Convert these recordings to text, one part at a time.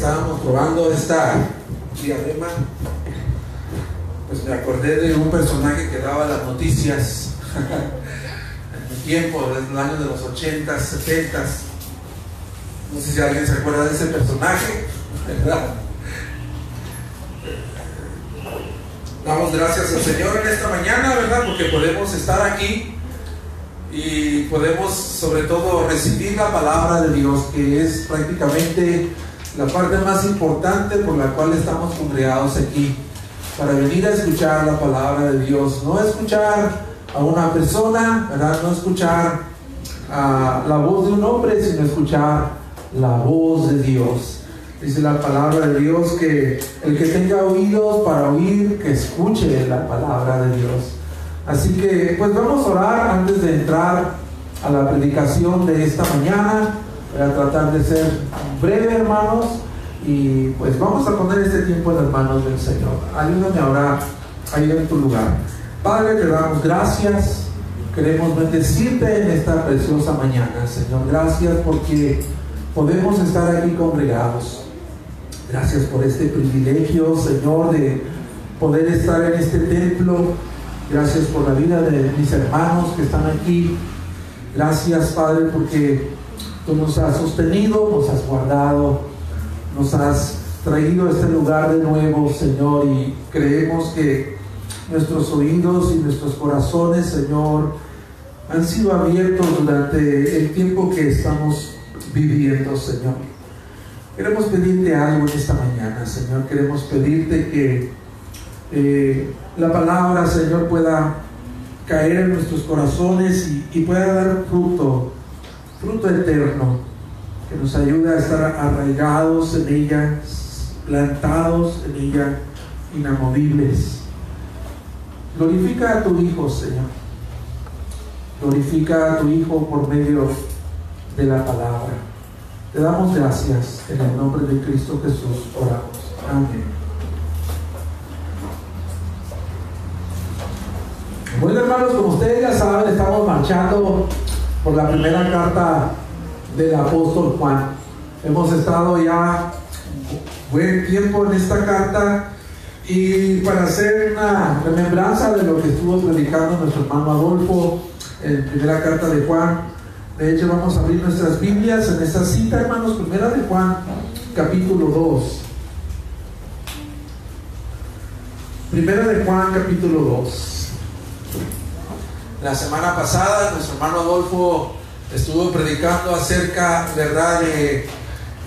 estábamos probando esta diadema, pues me acordé de un personaje que daba las noticias en mi tiempo, en el año de los 80s, 70s. No sé si alguien se acuerda de ese personaje. Damos gracias al Señor en esta mañana, ¿verdad? Porque podemos estar aquí y podemos sobre todo recibir la palabra de Dios, que es prácticamente la parte más importante por la cual estamos congregados aquí, para venir a escuchar la palabra de Dios, no escuchar a una persona, ¿verdad? no escuchar a la voz de un hombre, sino escuchar la voz de Dios. Dice la palabra de Dios que el que tenga oídos para oír, que escuche la palabra de Dios. Así que pues vamos a orar antes de entrar a la predicación de esta mañana. Voy a tratar de ser breve, hermanos, y pues vamos a poner este tiempo en las manos del Señor. Ayúdame a orar en tu lugar. Padre, te damos gracias. Queremos bendecirte en esta preciosa mañana, Señor. Gracias porque podemos estar aquí congregados. Gracias por este privilegio, Señor, de poder estar en este templo Gracias por la vida de mis hermanos que están aquí. Gracias, Padre, porque nos has sostenido, nos has guardado, nos has traído a este lugar de nuevo, Señor, y creemos que nuestros oídos y nuestros corazones, Señor, han sido abiertos durante el tiempo que estamos viviendo, Señor. Queremos pedirte algo en esta mañana, Señor. Queremos pedirte que eh, la palabra, Señor, pueda caer en nuestros corazones y, pueda dar fruto, fruto eterno, que nos ayude a estar arraigados en ella, plantados en ella, inamovibles. Glorifica a tu Hijo, Señor. Glorifica a tu Hijo por medio de la palabra. Te damos gracias en el nombre de Cristo Jesús. Oramos. Amén. Bueno hermanos, como ustedes ya saben, estamos marchando por la primera carta del apóstol Juan. Hemos estado ya buen tiempo en esta carta y para hacer una remembranza de lo que estuvo predicando nuestro hermano Adolfo en primera carta de Juan, de hecho vamos a abrir nuestras Biblias en esta cita, hermanos, primera de Juan, capítulo 2. Primera de Juan, capítulo 2. La semana pasada nuestro hermano Adolfo estuvo predicando acerca, ¿verdad?, de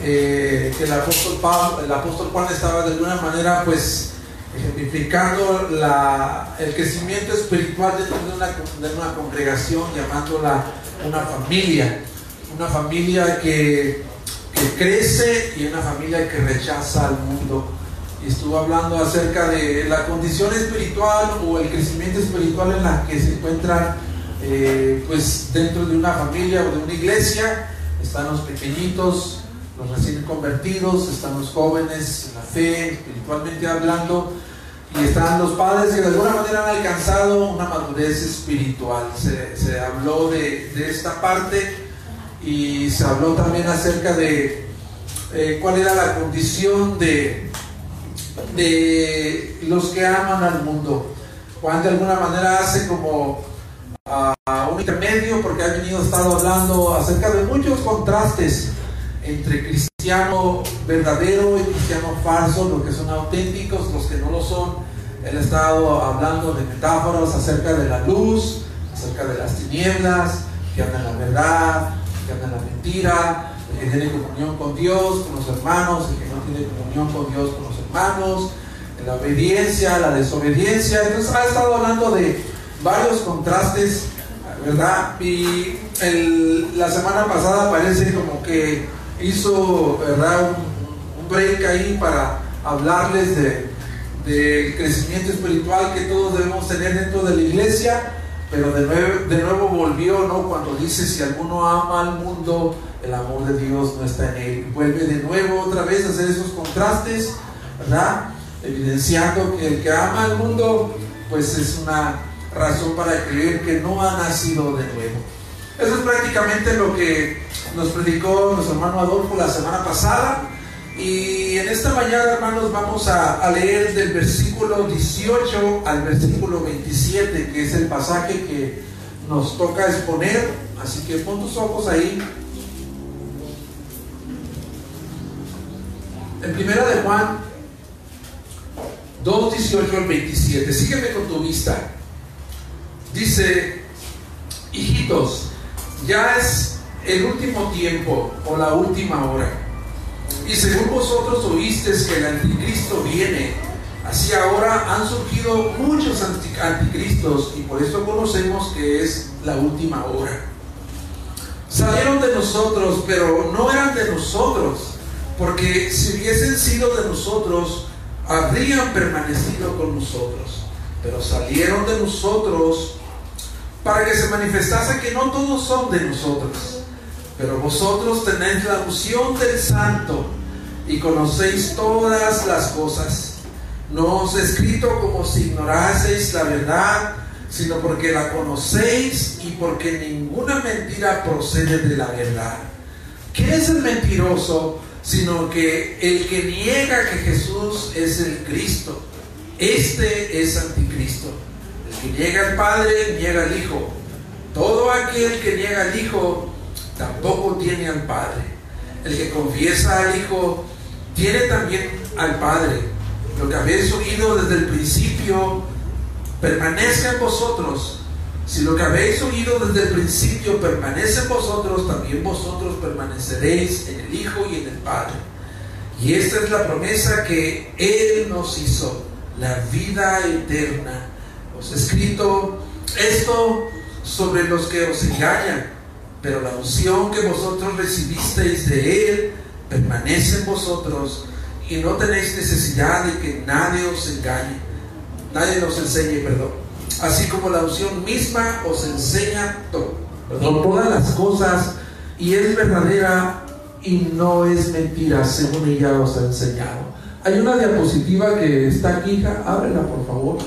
eh, que el apóstol, Pablo, el apóstol Juan estaba de alguna manera, pues, ejemplificando la, el crecimiento espiritual dentro de una, de una congregación, llamándola una familia, una familia que, que crece y una familia que rechaza al mundo estuvo hablando acerca de la condición espiritual o el crecimiento espiritual en la que se encuentran eh, pues dentro de una familia o de una iglesia. Están los pequeñitos, los recién convertidos, están los jóvenes en la fe, espiritualmente hablando, y están los padres que de alguna manera han alcanzado una madurez espiritual. Se, habló de, de, esta parte y se habló también acerca de eh, cuál era la condición de de los que aman al mundo. Juan de alguna manera hace como uh, un intermedio porque ha venido estado hablando acerca de muchos contrastes entre cristiano verdadero y cristiano falso, los que son auténticos, los que no lo son. Él ha estado hablando de metáforas acerca de la luz, acerca de las tinieblas, que andan la verdad, que andan la mentira, el que tiene comunión con Dios, con los hermanos, el que no tiene comunión con Dios, con los hermanos, la obediencia, la desobediencia. Entonces ha estado hablando de varios contrastes, ¿verdad? Y la semana pasada parece como que hizo, ¿verdad? Un, break ahí para hablarles de del crecimiento espiritual que todos debemos tener dentro de la iglesia, pero de nuevo, de nuevo volvió, ¿no? Cuando dice, si alguno ama al mundo, el amor de Dios no está en él. Vuelve de nuevo otra vez a hacer esos contrastes, ¿verdad? Evidenciando que el que ama al mundo, pues es una razón para creer que no ha nacido de nuevo. Eso es prácticamente lo que nos predicó nuestro hermano Adolfo la semana pasada. Y en esta mañana, hermanos, vamos a, leer del versículo 18 al versículo 27, que es el pasaje que nos toca exponer. Así que pon tus ojos ahí. En primera de Juan 2, 18 al 27. Sígueme con tu vista. Dice, hijitos, ya es el último tiempo o la última hora. Y según vosotros oísteis que el anticristo viene, así ahora han surgido muchos anticristos y por eso conocemos que es la última hora. Salieron de nosotros, pero no eran de nosotros, porque si hubiesen sido de nosotros, habrían permanecido con nosotros. Pero salieron de nosotros para que se manifestase que no todos son de nosotros pero vosotros tenéis la unción del Santo y conocéis todas las cosas. No os he escrito como si ignoraseis la verdad, sino porque la conocéis y porque ninguna mentira procede de la verdad. ¿Qué es el mentiroso? Sino que el que niega que Jesús es el Cristo. Este es anticristo. El que niega al Padre, niega al Hijo. Todo aquel que niega al Hijo tampoco tiene al Padre. El que confiesa al Hijo tiene también al Padre. Lo que habéis oído desde el principio permanece en vosotros. Si lo que habéis oído desde el principio permanece en vosotros, también vosotros permaneceréis en el Hijo y en el Padre. Y esta es la promesa que Él nos hizo, la vida eterna. Os he escrito esto sobre los que os engañan pero la unción que vosotros recibisteis de Él permanece en vosotros y no tenéis necesidad de que nadie os engañe, nadie nos enseñe, perdón. Así como la unción misma os enseña todo, todas las cosas y es verdadera y no es mentira, según ella os ha enseñado. Hay una diapositiva que está aquí, hija, ábrela por favor.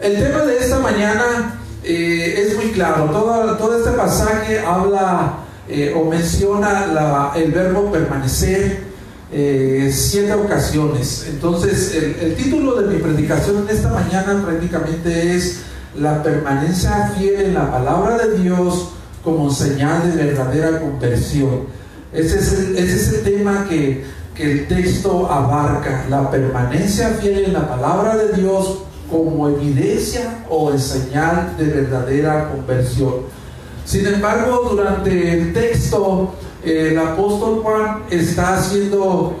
El tema de esta mañana eh, es muy claro. Todo, todo este pasaje habla eh, o menciona el verbo permanecer eh, siete ocasiones. Entonces, el, título de mi predicación en esta mañana prácticamente es la permanencia fiel en la palabra de Dios como señal de verdadera conversión. Ese es el, ese es el tema que, que el texto abarca, la permanencia fiel en la palabra de Dios como evidencia o señal de verdadera conversión. Sin embargo, durante el texto, el apóstol Juan está haciendo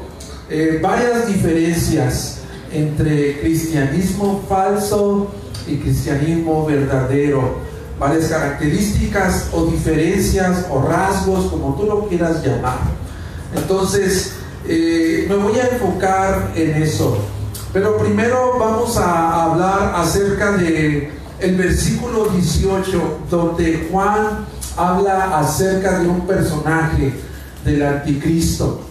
eh, varias diferencias entre cristianismo falso y cristianismo verdadero. Varias características o diferencias o rasgos, como tú lo quieras llamar. Entonces, eh, me voy a enfocar en eso. Pero primero vamos a hablar acerca de el versículo 18 donde Juan habla acerca de un personaje del anticristo.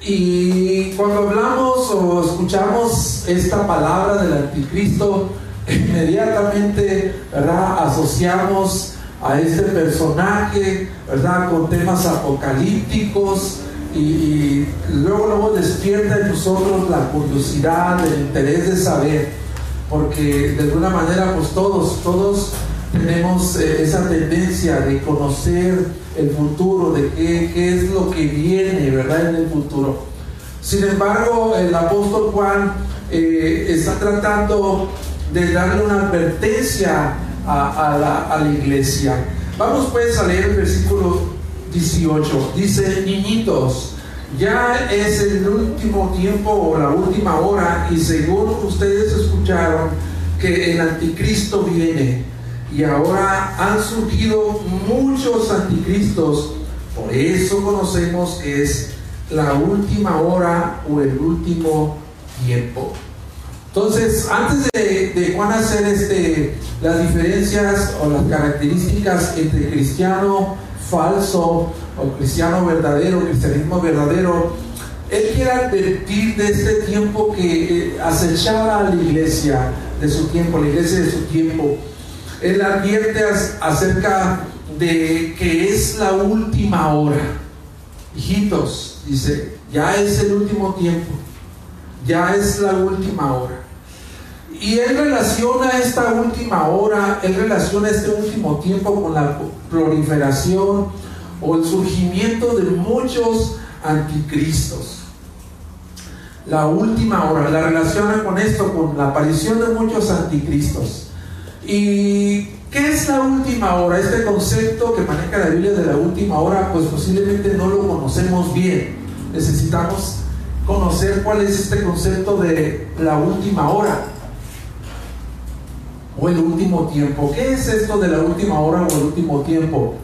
Y cuando hablamos o escuchamos esta palabra del anticristo, inmediatamente ¿verdad? asociamos a este personaje ¿verdad? con temas apocalípticos, y, luego, luego despierta en nosotros la curiosidad, el interés de saber, porque de alguna manera pues todos, todos tenemos eh, esa tendencia de conocer el futuro, de qué, es lo que viene, ¿verdad? En el futuro. Sin embargo, el apóstol Juan eh, está tratando de darle una advertencia a, la, a la iglesia. Vamos pues a leer el versículo 18. Dice, niñitos, ya es el último tiempo o la última hora y según ustedes escucharon que el anticristo viene y ahora han surgido muchos anticristos. Por eso conocemos que es la última hora o el último tiempo. Entonces, antes de, de Juan hacer este, las diferencias o las características entre cristiano falso o cristiano verdadero, cristianismo verdadero, él quiere advertir de este tiempo que eh, acechaba a la iglesia de su tiempo, la iglesia de su tiempo. Él advierte acerca de que es la última hora. Hijitos, dice, ya es el último tiempo, ya es la última hora. Y él relaciona esta última hora, él relaciona este último tiempo con la proliferación o el surgimiento de muchos anticristos. La última hora, la relaciona con esto, con la aparición de muchos anticristos. ¿Y qué es la última hora? Este concepto que maneja la Biblia de la última hora, pues posiblemente no lo conocemos bien. Necesitamos conocer cuál es este concepto de la última hora o el último tiempo. ¿Qué es esto de la última hora o el último tiempo?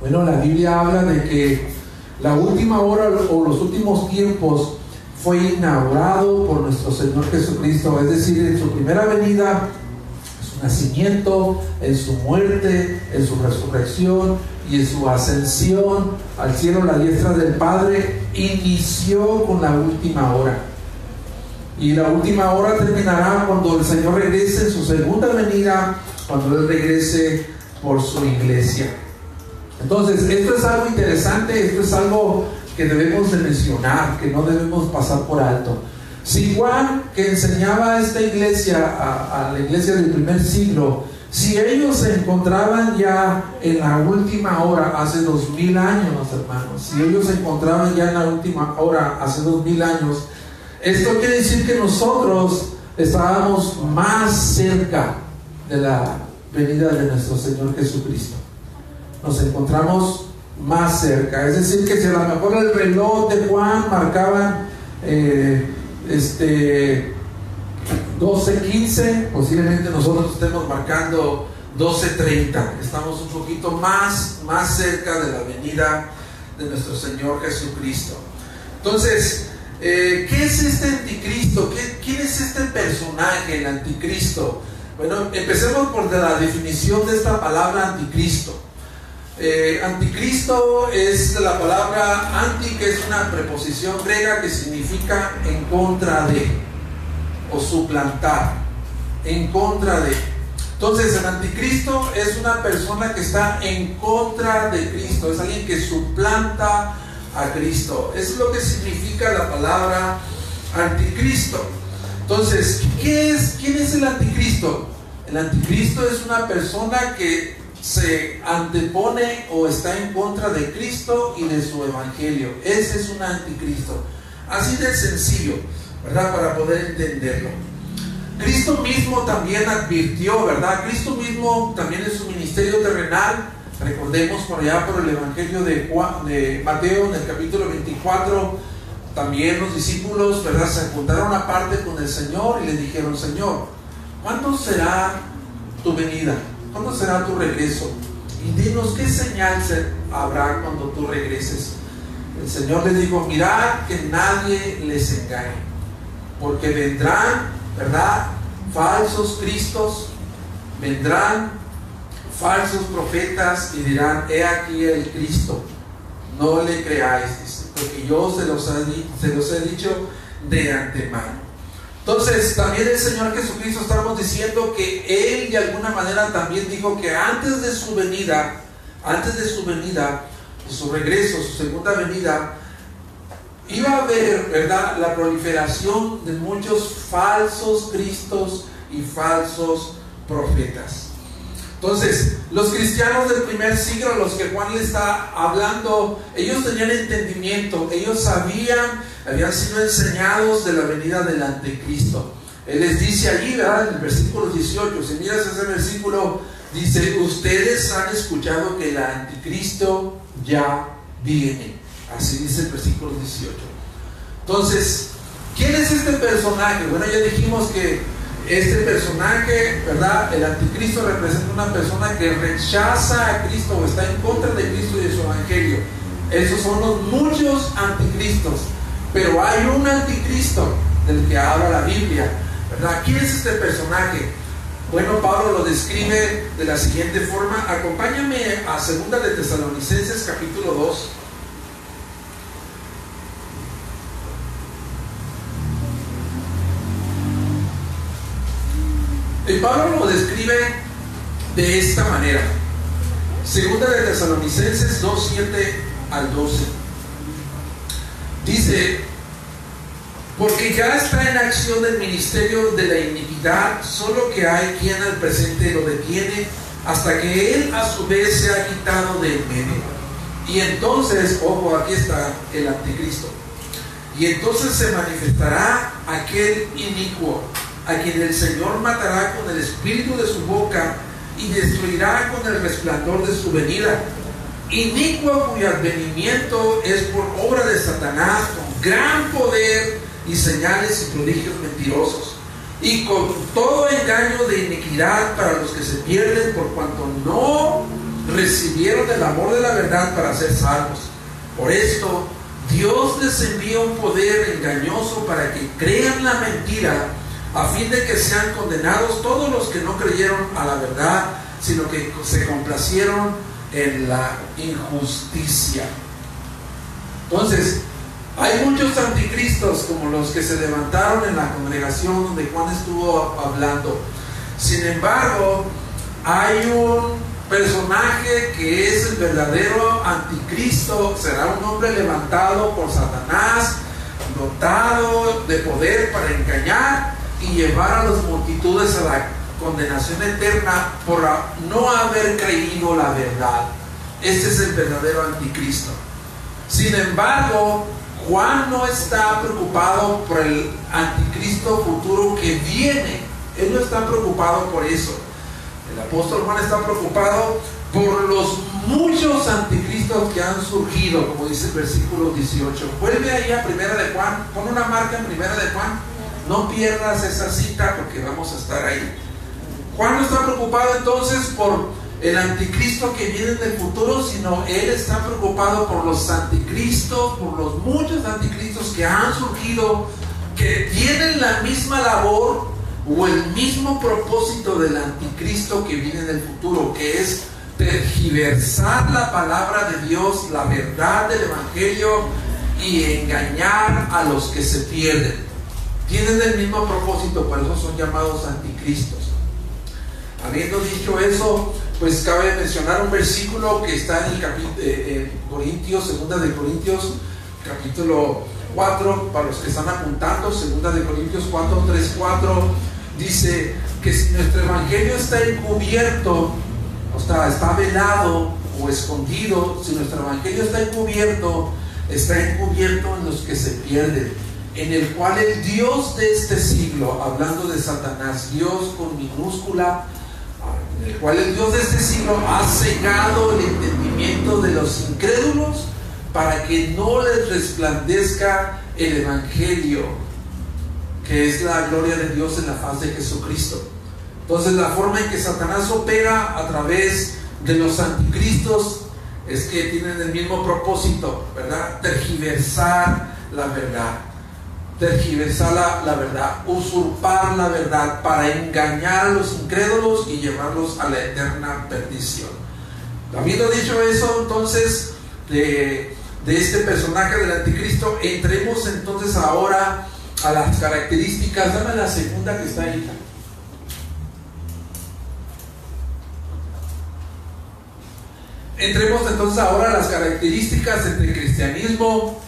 Bueno, la Biblia habla de que la última hora o los últimos tiempos fue inaugurado por nuestro Señor Jesucristo, es decir, en su primera venida, en nacimiento, en su muerte, en su resurrección y en su ascensión al cielo, la diestra del Padre, inició con la última hora. Y la última hora terminará cuando el Señor regrese en su segunda venida, cuando Él regrese por su iglesia. Entonces, esto es algo interesante, esto es algo que debemos de mencionar, que no debemos pasar por alto. Si Juan, que enseñaba a esta iglesia, a, la iglesia del primer siglo, si ellos se encontraban ya en la última hora, hace dos mil años, hermanos, si ellos se encontraban ya en la última hora, hace dos mil años, esto quiere decir que nosotros estábamos más cerca de la venida de nuestro Señor Jesucristo. Nos encontramos más cerca. Es decir, que si a lo mejor el reloj de Juan marcaba eh, este 12.15, posiblemente nosotros estemos marcando 12.30. Estamos un poquito más, más cerca de la venida de nuestro Señor Jesucristo. Entonces, eh, ¿Qué es este anticristo? ¿Quién es este personaje, el anticristo? Bueno, empecemos por la definición de esta palabra anticristo. Eh, anticristo es la palabra anti, que es una preposición griega que significa en contra de o suplantar, en contra de. Entonces, el anticristo es una persona que está en contra de Cristo, es alguien que suplanta a Cristo. Es lo que significa la palabra anticristo. Entonces, ¿qué es, ¿quién es el anticristo? El anticristo es una persona que se antepone o está en contra de Cristo y de su evangelio. Ese es un anticristo. Así de sencillo, ¿verdad? Para poder entenderlo. Cristo mismo también advirtió, ¿verdad? Cristo mismo también en su ministerio terrenal Recordemos por allá por el Evangelio de, de Mateo en el capítulo 24, también los discípulos, ¿verdad? Se juntaron aparte con el Señor y le dijeron, Señor, ¿cuándo será tu venida? ¿Cuándo será tu regreso? Y dinos qué señal habrá cuando tú regreses. El Señor les dijo, mirad que nadie les engañe, porque vendrán, ¿verdad? Falsos cristos, vendrán falsos profetas y dirán, he aquí el Cristo, no le creáis, porque yo se los, se los he dicho de antemano. Entonces, también el Señor Jesucristo estamos diciendo que Él de alguna manera también dijo que antes de su venida, antes de su venida, su regreso, su segunda venida, iba a haber, ¿verdad?, la proliferación de muchos falsos cristos y falsos profetas. Entonces, los cristianos del primer siglo, los que Juan le está hablando, ellos tenían entendimiento, ellos sabían, habían sido enseñados de la venida del anticristo. Él les dice allí, ¿verdad? En el versículo 18, si miras ese versículo, dice, ustedes han escuchado que el anticristo ya viene. Así dice el versículo 18. Entonces, ¿quién es este personaje? Bueno, ya dijimos que este personaje, ¿verdad? El anticristo representa una persona que rechaza a Cristo o está en contra de Cristo y de su evangelio. Esos son los muchos anticristos. Pero hay un anticristo del que habla la Biblia, ¿verdad? ¿Quién es este personaje? Bueno, Pablo lo describe de la siguiente forma. Acompáñame a 2 de Tesalonicenses capítulo 2. Y Pablo lo describe de esta manera. Segunda de Tesalonicenses 2, 7 al 12. Dice, porque ya está en acción el ministerio de la iniquidad, solo que hay quien al presente lo detiene hasta que él a su vez se ha quitado del medio. Y entonces, ojo, aquí está el anticristo. Y entonces se manifestará aquel inicuo, a quien el Señor matará con el espíritu de su boca y destruirá con el resplandor de su venida. Inicuo cuyo advenimiento es por obra de Satanás con gran poder y señales y prodigios mentirosos, y con todo engaño de iniquidad para los que se pierden por cuanto no recibieron el amor de la verdad para ser salvos. Por esto, Dios les envía un poder engañoso para que crean la mentira, a fin de que sean condenados todos los que no creyeron a la verdad, sino que se complacieron en la injusticia. Entonces, hay muchos anticristos como los que se levantaron en la congregación donde Juan estuvo hablando. Sin embargo, hay un personaje que es el verdadero anticristo, será un hombre levantado por Satanás, dotado de poder para engañar y llevar a las multitudes a la condenación eterna por no haber creído la verdad. Este es el verdadero anticristo. Sin embargo, Juan no está preocupado por el anticristo futuro que viene. Él no está preocupado por eso. El apóstol Juan está preocupado por los muchos anticristos que han surgido, como dice el versículo 18. Vuelve ahí a Primera de Juan, pon una marca en Primera de Juan. No pierdas esa cita porque vamos a estar ahí. Juan no está preocupado entonces por el anticristo que viene en el futuro, sino él está preocupado por los anticristos, por los muchos anticristos que han surgido, que tienen la misma labor o el mismo propósito del anticristo que viene en el futuro, que es tergiversar la palabra de Dios, la verdad del Evangelio y engañar a los que se pierden. Tienen el mismo propósito, por eso son llamados anticristos. Habiendo dicho eso, pues cabe mencionar un versículo que está en el capítulo eh, Corintios, segunda de Corintios, capítulo 4, para los que están apuntando, segunda de Corintios 4, 3, 4, dice que si nuestro evangelio está encubierto, o está, está velado o escondido, si nuestro evangelio está encubierto, está encubierto en los que se pierden, en el cual el Dios de este siglo, hablando de Satanás, Dios con minúscula, en el cual el Dios de este siglo ha cegado el entendimiento de los incrédulos para que no les resplandezca el Evangelio, que es la gloria de Dios en la faz de Jesucristo. Entonces la forma en que Satanás opera a través de los anticristos es que tienen el mismo propósito, ¿verdad? Tergiversar la verdad tergiversar la, la, verdad, usurpar la verdad para engañar a los incrédulos y llevarlos a la eterna perdición. Habiendo dicho eso, entonces, de, de este personaje del anticristo, entremos entonces ahora a las características. Dame la segunda que está ahí. Entremos entonces ahora a las características entre cristianismo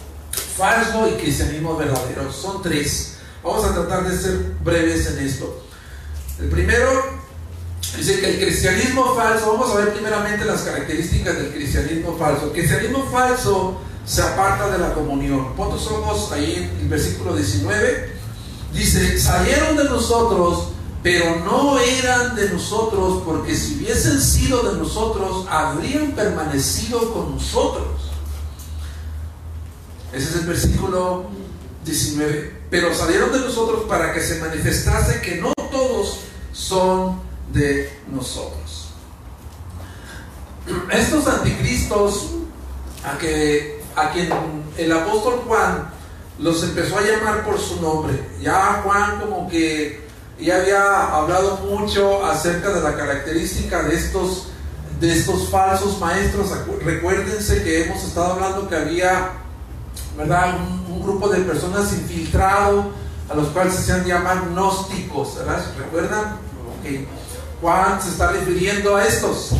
falso y cristianismo verdadero. Son tres. Vamos a tratar de ser breves en esto. El primero dice que el cristianismo falso, vamos a ver primeramente las características del cristianismo falso. El cristianismo falso se aparta de la comunión. Pon tus ojos ahí en el versículo 19. Dice, salieron de nosotros, pero no eran de nosotros, porque si hubiesen sido de nosotros, habrían permanecido con nosotros. Ese es el versículo 19. Pero salieron de nosotros para que se manifestase que no todos son de nosotros. Estos anticristos, a, que, a quien el apóstol Juan los empezó a llamar por su nombre, ya Juan como que ya había hablado mucho acerca de la característica de estos, de estos falsos maestros. Recuérdense que hemos estado hablando que había ¿verdad? Un, grupo de personas infiltrado a los cuales se hacían llamar gnósticos, ¿verdad? ¿Recuerdan? Juan se está refiriendo a estos,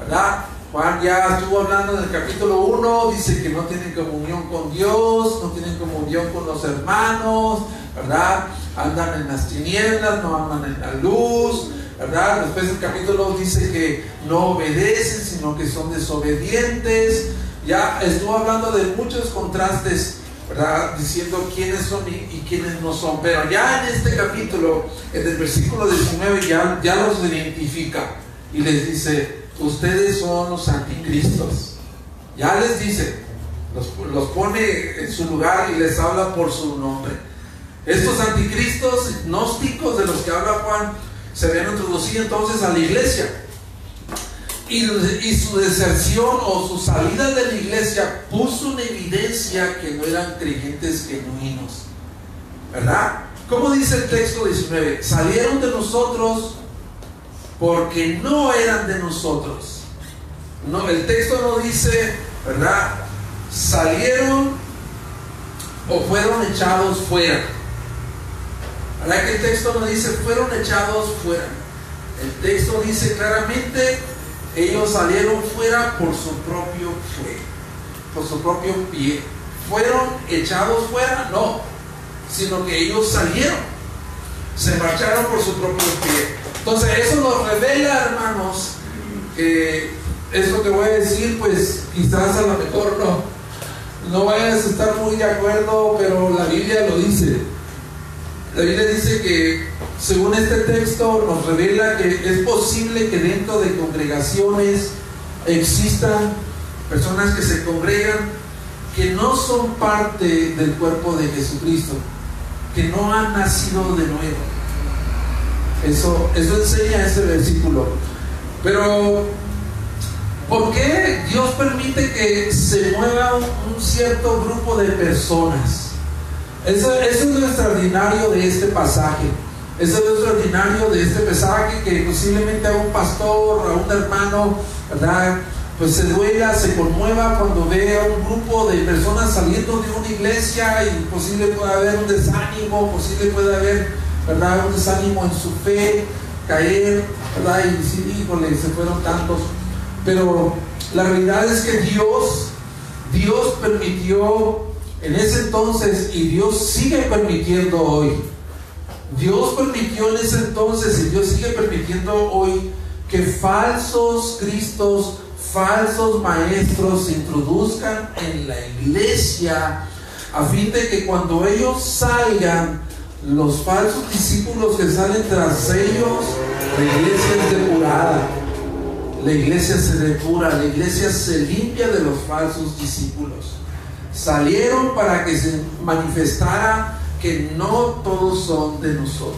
¿verdad? Juan ya estuvo hablando en el capítulo 1, dice que no tienen comunión con Dios, no tienen comunión con los hermanos, ¿verdad? Andan en las tinieblas, no andan en la luz, ¿verdad? Después el capítulo dice que no obedecen, sino que son desobedientes. Ya estuvo hablando de muchos contrastes, ¿verdad? Diciendo quiénes son y, quiénes no son. Pero ya en este capítulo, en el versículo 19, ya, los identifica y les dice, ustedes son los anticristos. Ya les dice, los, los pone en su lugar y les habla por su nombre. Estos anticristos gnósticos de los que habla Juan se habían introducido entonces a la iglesia. Y, su deserción o su salida de la iglesia puso en evidencia que no eran creyentes genuinos. ¿Verdad? ¿Cómo dice el texto 19? Salieron de nosotros porque no eran de nosotros. No, el texto no dice, ¿verdad? Salieron o fueron echados fuera. ¿Verdad que el texto no dice fueron echados fuera? El texto dice claramente, ellos salieron fuera por su propio pie, por su propio pie. ¿Fueron echados fuera? No, sino que ellos salieron, se marcharon por su propio pie. Entonces eso nos revela, hermanos, que eso que voy a decir, pues quizás a lo mejor no, no vayas a estar muy de acuerdo, pero la Biblia lo dice. La Biblia dice que según este texto nos revela que es posible que dentro de congregaciones existan personas que se congregan que no son parte del cuerpo de Jesucristo, que no han nacido de nuevo eso, eso enseña ese versículo. Pero, ¿por qué Dios permite que se mueva un, cierto grupo de personas? Eso, es lo extraordinario de este pasaje. Eso es lo extraordinario de este pasaje que posiblemente a un pastor, a un hermano, ¿verdad? Pues se duela, se conmueva cuando ve a un grupo de personas saliendo de una iglesia y posible puede haber un desánimo, posible puede haber ¿verdad? Un desánimo en su fe, caer, ¿verdad? Y decir, híjole, se fueron tantos. Pero la realidad es que Dios, Dios permitió en ese entonces y Dios sigue permitiendo hoy. Dios permitió en ese entonces y Dios sigue permitiendo hoy que falsos cristos, falsos maestros se introduzcan en la iglesia a fin de que cuando ellos salgan los falsos discípulos que salen tras ellos, la iglesia es depurada. La iglesia se depura, la iglesia se limpia de los falsos discípulos. Salieron para que se manifestara que no todos son de nosotros.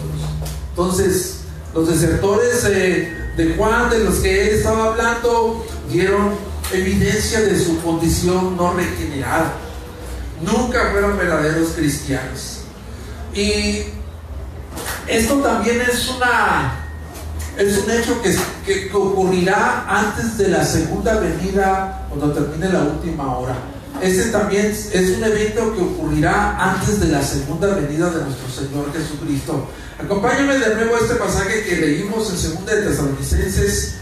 Entonces, los desertores de Juan, de los que él estaba hablando, dieron evidencia de su condición no regenerada. Nunca fueron verdaderos cristianos. Y esto también es una es un hecho que, que, ocurrirá antes de la segunda venida, cuando termine la última hora. Este también es un evento que ocurrirá antes de la segunda venida de nuestro Señor Jesucristo. Acompáñame de nuevo a este pasaje que leímos en 2 de Tesalonicenses,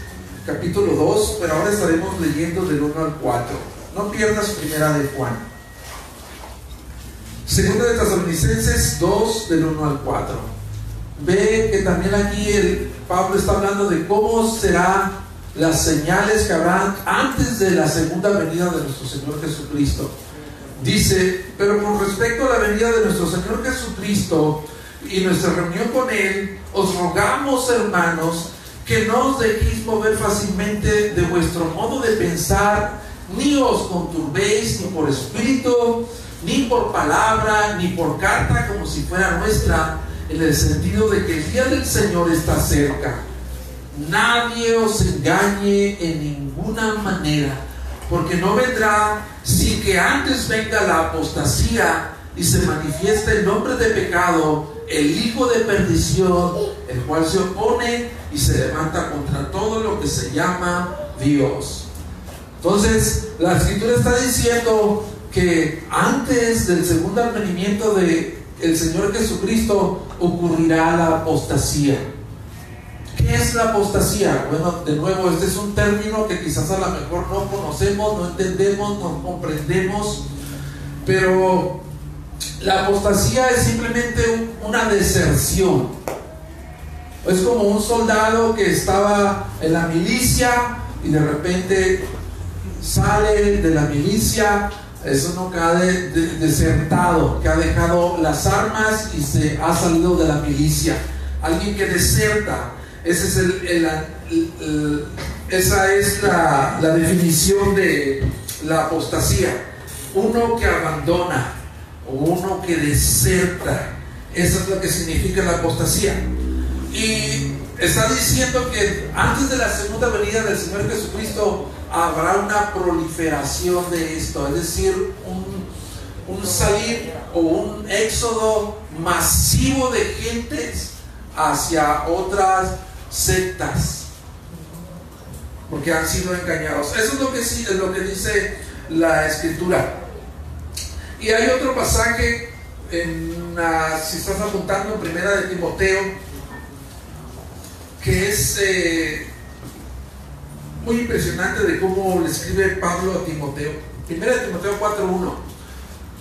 capítulo 2, pero ahora estaremos leyendo del 1 al 4. No pierdas primera de Juan. Segunda de Tesalonicenses 2, del 1 al 4. Ve que también aquí el Pablo está hablando de cómo serán las señales que habrán antes de la segunda venida de nuestro Señor Jesucristo. Dice, pero con respecto a la venida de nuestro Señor Jesucristo y nuestra reunión con Él, os rogamos, hermanos, que no os dejéis mover fácilmente de vuestro modo de pensar, ni os conturbéis ni por espíritu, ni por palabra, ni por carta como si fuera nuestra, en el sentido de que el día del Señor está cerca. Nadie os engañe en ninguna manera, porque no vendrá sin que antes venga la apostasía y se manifieste el nombre de pecado, el hijo de perdición, el cual se opone y se levanta contra todo lo que se llama Dios. Entonces, la escritura está diciendo que antes del segundo advenimiento de el Señor Jesucristo ocurrirá la apostasía. ¿Qué es la apostasía? Bueno, de nuevo, este es un término que quizás a lo mejor no conocemos, no entendemos, no comprendemos, pero la apostasía es simplemente una deserción. Es como un soldado que estaba en la milicia y de repente sale de la milicia, es uno que ha desertado, que ha dejado las armas y se ha salido de la milicia. Alguien que deserta, es esa es la, la definición de la apostasía. Uno que abandona o uno que deserta. Eso es lo que significa la apostasía. Y está diciendo que antes de la segunda venida del Señor Jesucristo habrá una proliferación de esto, es decir, un, un salir o un éxodo masivo de gentes hacia otras sectas, porque han sido engañados. Eso es lo que, es lo que dice la escritura. Y hay otro pasaje, en, si estás apuntando en primera de Timoteo, que es eh, muy impresionante de cómo le escribe Pablo a Timoteo. Primera de Timoteo 4.1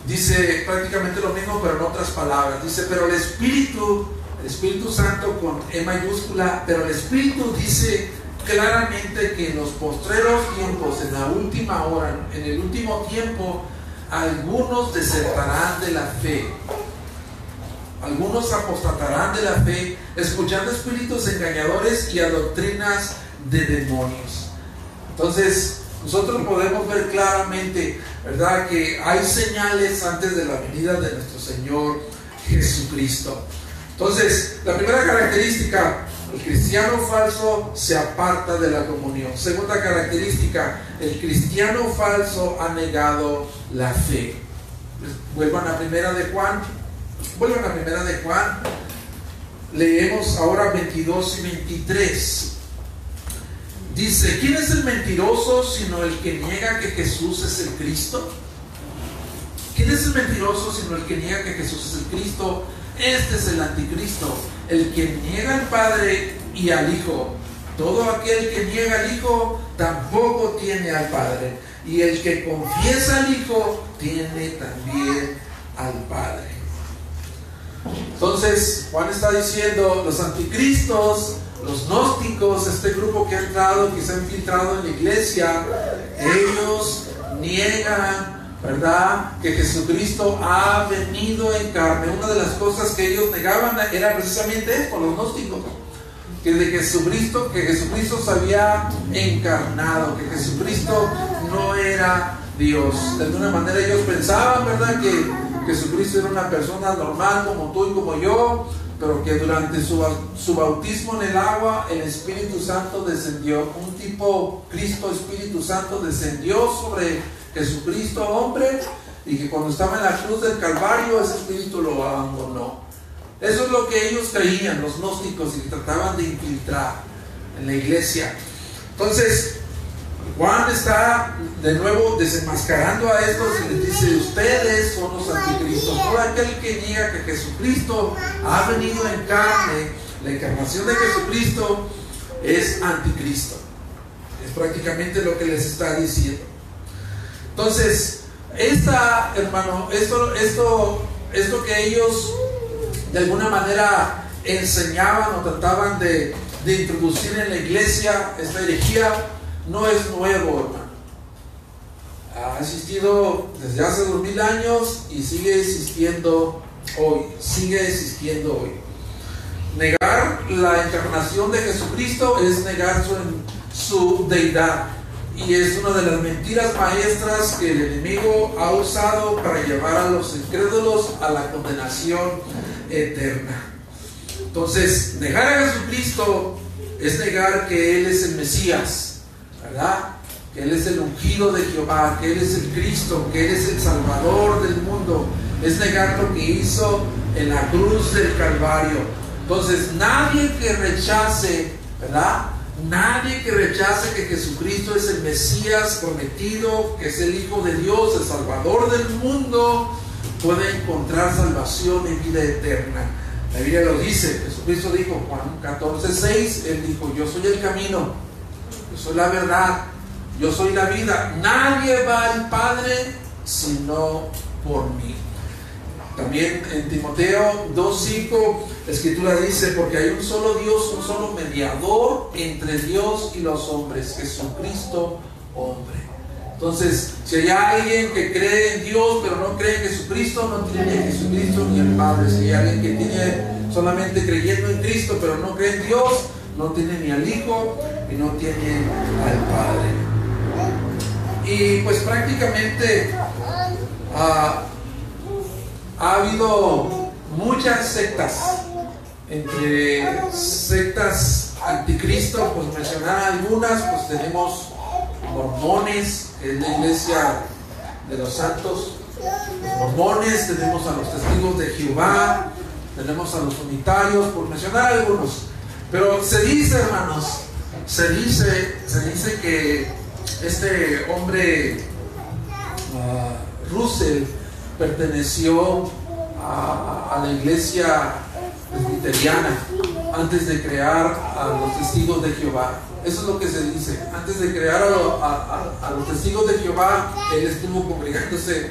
dice prácticamente lo mismo, pero en otras palabras. Dice, pero el Espíritu, Espíritu Santo con E mayúscula, pero el Espíritu dice claramente que en los postreros tiempos, en la última hora, en el último tiempo, algunos desertarán de la fe algunos apostatarán de la fe, escuchando espíritus engañadores y a doctrinas de demonios. Entonces, nosotros podemos ver claramente, ¿verdad?, que hay señales antes de la venida de nuestro Señor Jesucristo. Entonces, la primera característica, el cristiano falso se aparta de la comunión. Segunda característica, el cristiano falso ha negado la fe. Vuelvan a primera de Juan Vuelvan a primera de Juan. Leemos ahora 22 y 23. Dice, ¿quién es el mentiroso sino el que niega que Jesús es el Cristo? ¿Quién es el mentiroso sino el que niega que Jesús es el Cristo? Este es el anticristo, el que niega al Padre y al Hijo. Todo aquel que niega al Hijo tampoco tiene al Padre. Y el que confiesa al Hijo tiene también al Padre. Entonces, Juan está diciendo, los anticristos, los gnósticos, este grupo que ha entrado, que se ha infiltrado en la iglesia, ellos niegan, ¿verdad? Que Jesucristo ha venido en carne. Una de las cosas que ellos negaban era precisamente esto, los gnósticos. Que de Jesucristo, que Jesucristo se había encarnado, que Jesucristo no era Dios. De alguna manera ellos pensaban, ¿verdad? Que Jesucristo era una persona normal como tú y como yo, pero que durante su, su, bautismo en el agua, el Espíritu Santo descendió, un tipo Cristo Espíritu Santo descendió sobre Jesucristo hombre y que cuando estaba en la cruz del Calvario ese Espíritu lo abandonó. Eso es lo que ellos creían, los gnósticos, y trataban de infiltrar en la iglesia. Entonces, Juan está de nuevo desenmascarando a estos y les dice, ustedes son los anticristos. Todo aquel que niega que Jesucristo ha venido en carne, la encarnación de Jesucristo es anticristo. Es prácticamente lo que les está diciendo. Entonces, esta, hermano, esto, esto, esto que ellos de alguna manera enseñaban o trataban de, introducir en la iglesia, esta herejía, no es nuevo, hermano. Ha existido desde hace dos mil años y sigue existiendo hoy, sigue existiendo hoy. Negar la encarnación de Jesucristo es negar su deidad y es una de las mentiras maestras que el enemigo ha usado para llevar a los incrédulos a la condenación eterna. Entonces, negar a Jesucristo es negar que Él es el Mesías, ¿verdad? Que Él es el ungido de Jehová, que Él es el Cristo, que Él es el Salvador del mundo. Es negar lo que hizo en la cruz del Calvario. Entonces, nadie que rechace, ¿verdad? Nadie que rechace que Jesucristo es el Mesías prometido, que es el Hijo de Dios, el Salvador del mundo, puede encontrar salvación en vida eterna. La Biblia lo dice, Jesucristo dijo, Juan 14, 6, Él dijo, yo soy el camino, yo soy la verdad, yo soy la vida. Nadie va al Padre sino por mí. También en Timoteo 2.5 la escritura dice, porque hay un solo Dios, un solo mediador entre Dios y los hombres, Jesucristo hombre. Entonces, si hay alguien que cree en Dios pero no cree en Jesucristo, no tiene a Jesucristo ni al Padre. Si hay alguien que tiene solamente creyendo en Cristo pero no cree en Dios, no tiene ni al Hijo y no tiene al Padre. Y pues prácticamente ah, ha habido muchas sectas, entre sectas anticristo, pues mencionar algunas, pues tenemos mormones, que es la iglesia de los santos, los mormones, tenemos a los testigos de Jehová, tenemos a los unitarios, por mencionar algunos. Pero se dice, hermanos, se dice, se dice que este hombre uh, Russell perteneció a, la iglesia presbiteriana antes de crear a los testigos de Jehová. Eso es lo que se dice. Antes de crear a, los testigos de Jehová, él estuvo congregándose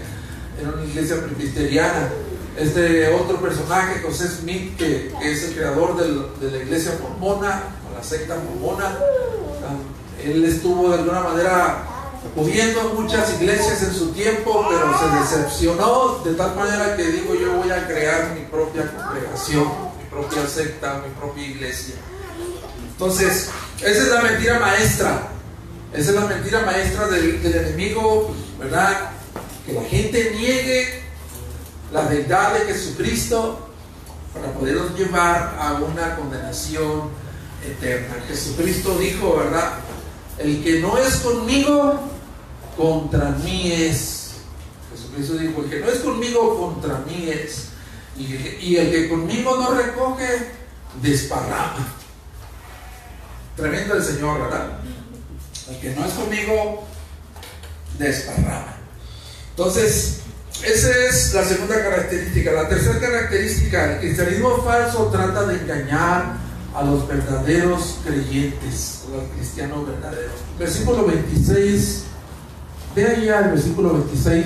en una iglesia presbiteriana. Este otro personaje, José Smith, que, es el creador de la iglesia mormona, o la secta mormona, ah, él estuvo de alguna manera pudiendo muchas iglesias en su tiempo, pero se decepcionó de tal manera que digo yo voy a crear mi propia congregación, mi propia secta, mi propia iglesia. Entonces, esa es la mentira maestra. Esa es la mentira maestra del, enemigo, ¿verdad? Que la gente niegue la verdad de Jesucristo para poderlos llevar a una condenación eterna. Jesucristo dijo, ¿verdad? El que no es conmigo, contra mí es. Jesucristo dijo, el que no es conmigo, contra mí es. Y, el que conmigo no recoge, desparrama. Tremendo el Señor, ¿verdad? El que no es conmigo, desparrama. Entonces, esa es la segunda característica. La tercera característica, el cristianismo falso trata de engañar a los verdaderos creyentes, a los cristianos verdaderos. Versículo 26, ve allá el versículo 26.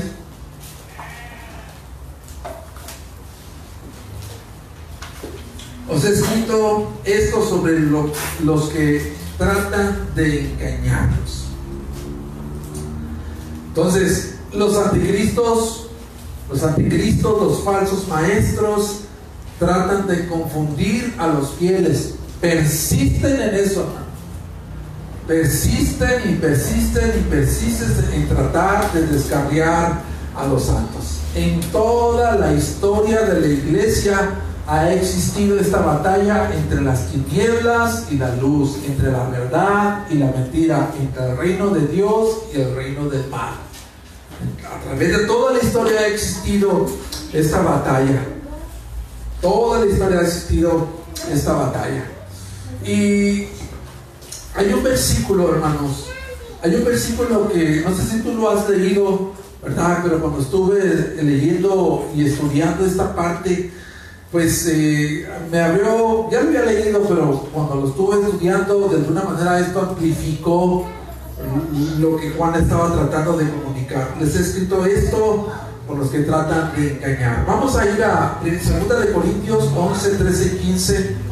Os he escrito esto sobre los que tratan de engañarnos. Entonces, los anticristos, los anticristos, los falsos maestros, tratan de confundir a los fieles. Persisten en eso, Persisten y persisten y persisten en tratar de descarriar a los santos. En toda la historia de la iglesia, ha existido esta batalla entre las tinieblas y la luz, entre la verdad y la mentira, entre el reino de Dios y el reino del mal. A través de toda la historia ha existido esta batalla. Toda la historia ha existido esta batalla. Y hay un versículo, hermanos, hay un versículo que no sé si tú lo has leído, ¿verdad? Pero cuando estuve leyendo y estudiando esta parte, pues eh, me abrió, ya lo había leído, pero cuando lo estuve estudiando, de alguna manera esto amplificó lo que Juan estaba tratando de comunicar. Les he escrito esto por los que tratan de engañar. Vamos a ir a 2 de Corintios 11, 13 y 15.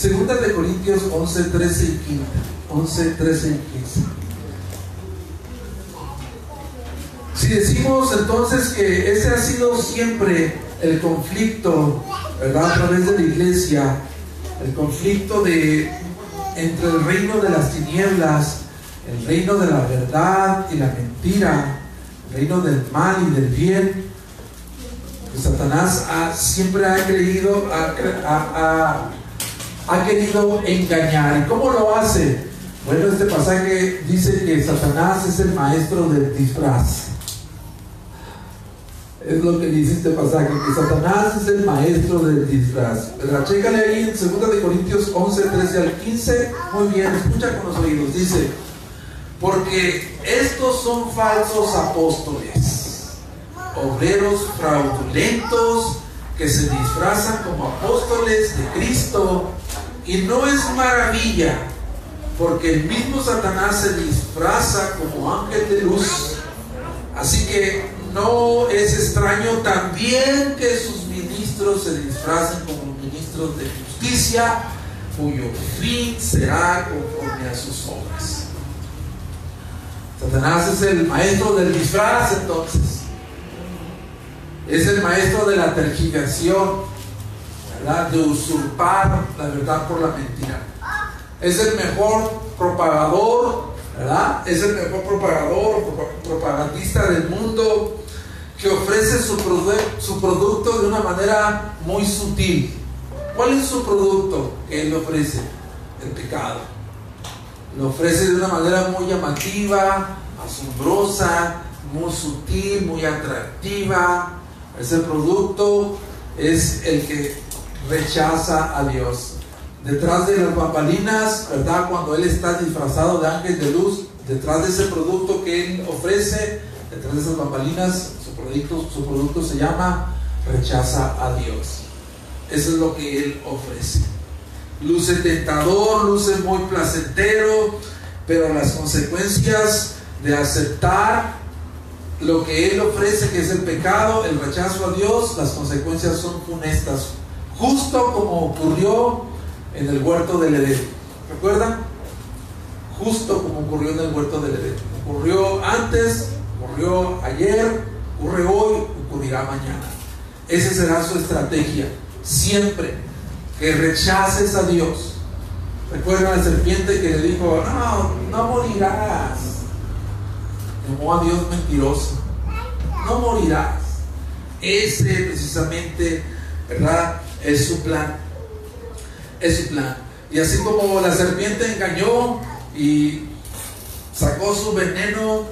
2 de Corintios 11, 13 y 15. 11, 13 y 15. Si decimos entonces que ese ha sido siempre el conflicto, ¿verdad? A través de la iglesia, el conflicto de, entre el reino de las tinieblas, el reino de la verdad y la mentira, el reino del mal y del bien. Satanás siempre ha creído, ha querido engañar. ¿Y cómo lo hace? Bueno, este pasaje dice que Satanás es el maestro del disfraz. Es lo que dice este pasaje, que Satanás es el maestro del disfraz. ¿Verdad? Chécale ahí en 2 de Corintios 11, 13 al 15. Muy bien, escucha con los oídos. Dice, porque estos son falsos apóstoles, obreros fraudulentos que se disfrazan como apóstoles de Cristo y no es maravilla, porque el mismo Satanás se disfraza como ángel de luz. Así que no es extraño también que sus ministros se disfracen como ministros de justicia, cuyo fin será conforme a sus obras. Satanás es el maestro del disfraz entonces. Es el maestro de la tergiversación, ¿verdad? de usurpar la verdad por la mentira. Es el mejor propagador, ¿verdad? Es el mejor propagador, propagandista del mundo que ofrece su, su producto de una manera muy sutil. ¿Cuál es su producto que él ofrece? El pecado. Lo ofrece de una manera muy llamativa, asombrosa, muy sutil, muy atractiva. Ese producto es el que rechaza a Dios. Detrás de las bambalinas, ¿verdad? Cuando Él está disfrazado de ángel de luz, detrás de ese producto que Él ofrece, detrás de esas bambalinas, su producto, su producto se llama rechaza a Dios. Eso es lo que Él ofrece. Luce tentador, luce muy placentero, pero las consecuencias de aceptar lo que Él ofrece, que es el pecado, el rechazo a Dios, las consecuencias son funestas, justo como ocurrió en el huerto del Edén. ¿Recuerdan? Justo como ocurrió en el huerto del Edén. Ocurrió antes, ocurrió ayer, ocurre hoy, ocurrirá mañana. Esa será su estrategia. Siempre que rechaces a Dios. ¿Recuerdan la serpiente que le dijo, no, no morirás? Llamó a Dios mentiroso. No morirás. Ese precisamente, ¿verdad? Es su plan. Es su plan. Y así como la serpiente engañó y sacó su veneno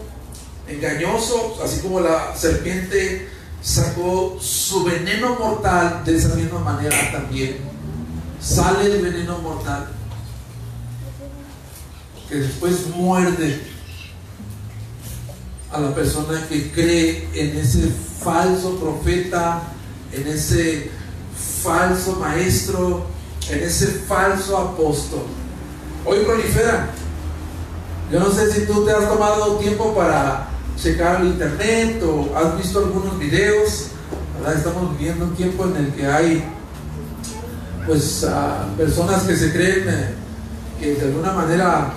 engañoso, así como la serpiente sacó su veneno mortal, de esa misma manera también sale el veneno mortal que después muerde a la persona que cree en ese falso profeta, en ese falso maestro, en ese falso apóstol. Hoy prolifera. Yo no sé si tú te has tomado tiempo para checar el internet o has visto algunos videos. Estamos viviendo un tiempo en el que hay pues personas que se creen eh, que de alguna manera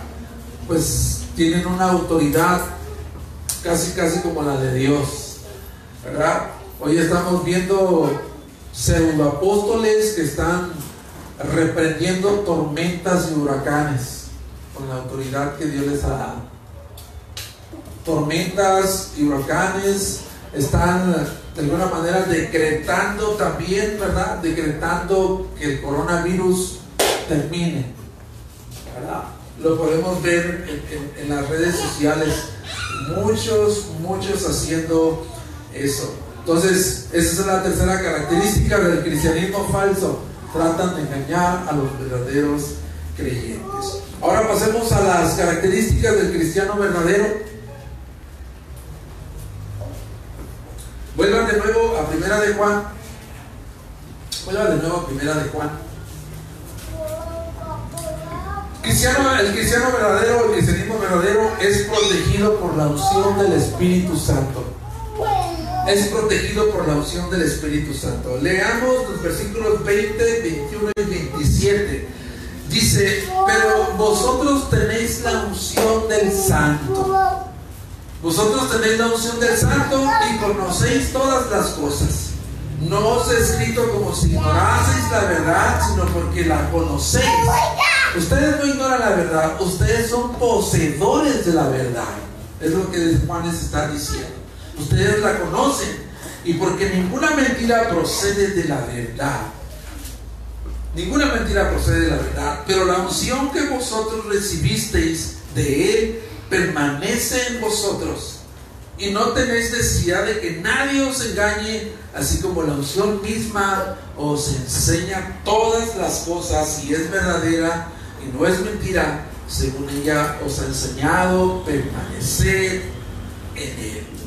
pues tienen una autoridad casi casi como la de Dios, ¿verdad? Hoy estamos viendo pseudoapóstoles que están reprendiendo tormentas y huracanes con la autoridad que Dios les ha dado. Tormentas y huracanes están de alguna manera decretando también, ¿verdad? Decretando que el coronavirus termine, ¿verdad? Lo podemos ver en, en las redes sociales Muchos, muchos haciendo eso. Entonces, esa es la tercera característica del cristianismo falso. Tratan de engañar a los verdaderos creyentes. Ahora pasemos a las características del cristiano verdadero. Vuelvan de nuevo a Primera de Juan. Vuelvan de nuevo a Primera de Juan el cristiano verdadero, el cristianismo verdadero es protegido por la unción del Espíritu Santo. Es protegido por la unción del Espíritu Santo. Leamos los versículos 20, 21 y 27. Dice, pero vosotros tenéis la unción del Santo. Vosotros tenéis la unción del Santo y conocéis todas las cosas. No os he escrito como si ignoraseis la verdad, sino porque la conocéis Ustedes no ignoran la verdad, ustedes son poseedores de la verdad. Es lo que Juan les está diciendo. Ustedes la conocen. Y porque ninguna mentira procede de la verdad. Ninguna mentira procede de la verdad. Pero la unción que vosotros recibisteis de Él permanece en vosotros. Y no tenéis necesidad de que nadie os engañe, así como la unción misma os enseña todas las cosas y es verdadera y no es mentira, según ella os ha enseñado, permanecer en Él.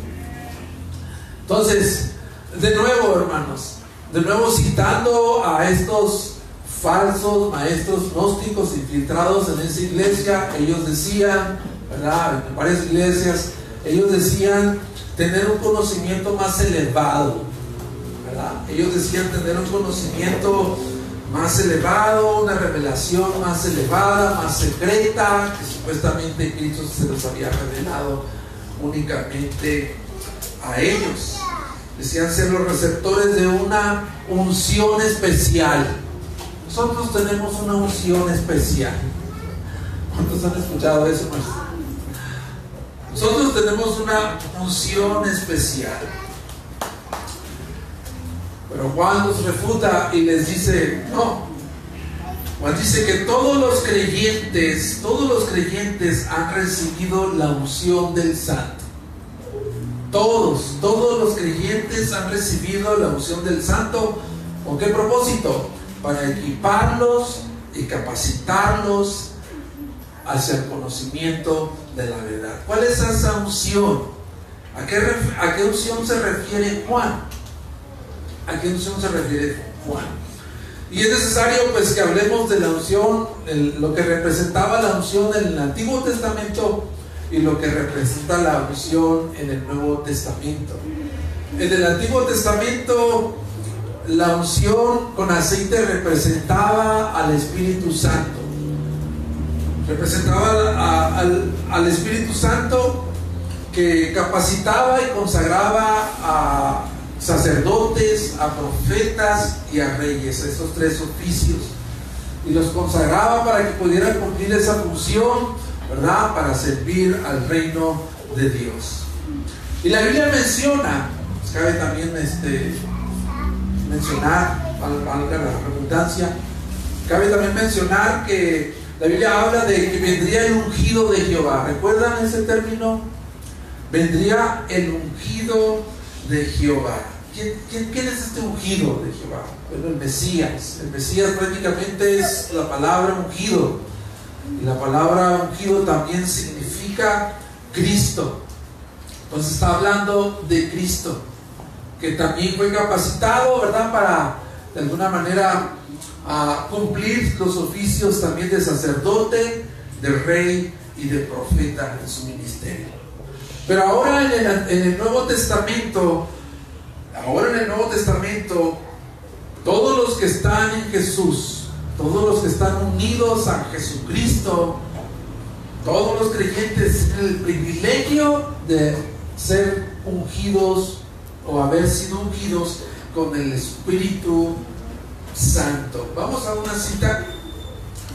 Entonces, de nuevo, hermanos, de nuevo citando a estos falsos maestros gnósticos infiltrados en esa iglesia, ellos decían, ¿verdad? En varias iglesias, ellos decían tener un conocimiento más elevado, ¿verdad? Ellos decían tener un conocimiento más elevado, una revelación más elevada, más secreta, que supuestamente Cristo se los había revelado únicamente a ellos. Decían ser los receptores de una unción especial. Nosotros tenemos una unción especial. ¿Cuántos han escuchado eso, Nosotros tenemos una unción especial. Pero Juan los refuta y les dice, no. Juan dice que todos los creyentes, todos los creyentes han recibido la unción del Santo. Todos, todos los creyentes han recibido la unción del Santo. ¿Con qué propósito? Para equiparlos y capacitarlos hacia el conocimiento de la verdad. ¿Cuál es esa unción? ¿A qué, a qué unción se refiere Juan? ¿A qué unción se refiere Juan? Y es necesario pues que hablemos de la unción, lo que representaba la unción en el Antiguo Testamento y lo que representa la unción en el Nuevo Testamento. En el Antiguo Testamento la unción con aceite representaba al Espíritu Santo. Representaba al, Espíritu Santo que capacitaba y consagraba a sacerdotes, a profetas y a reyes, esos tres oficios. Y los consagraba para que pudieran cumplir esa función ¿verdad? Para servir al reino de Dios. Y la Biblia menciona, pues, cabe también este, mencionar, valga la redundancia, cabe también mencionar que la Biblia habla de que vendría el ungido de Jehová. ¿Recuerdan ese término? Vendría el ungido de Jehová. ¿Quién, quién, es este ungido de Jehová? Bueno, el Mesías. El Mesías prácticamente es la palabra ungido. Y la palabra ungido también significa Cristo. Entonces está hablando de Cristo, que también fue capacitado, ¿verdad? Para de alguna manera cumplir los oficios también de sacerdote, de rey y de profeta en su ministerio. Pero ahora en el Nuevo Testamento, ahora en el Nuevo Testamento, todos los que están en Jesús, todos los que están unidos a Jesucristo, todos los creyentes tienen el privilegio de ser ungidos o haber sido ungidos con el Espíritu Santo. Vamos a una cita,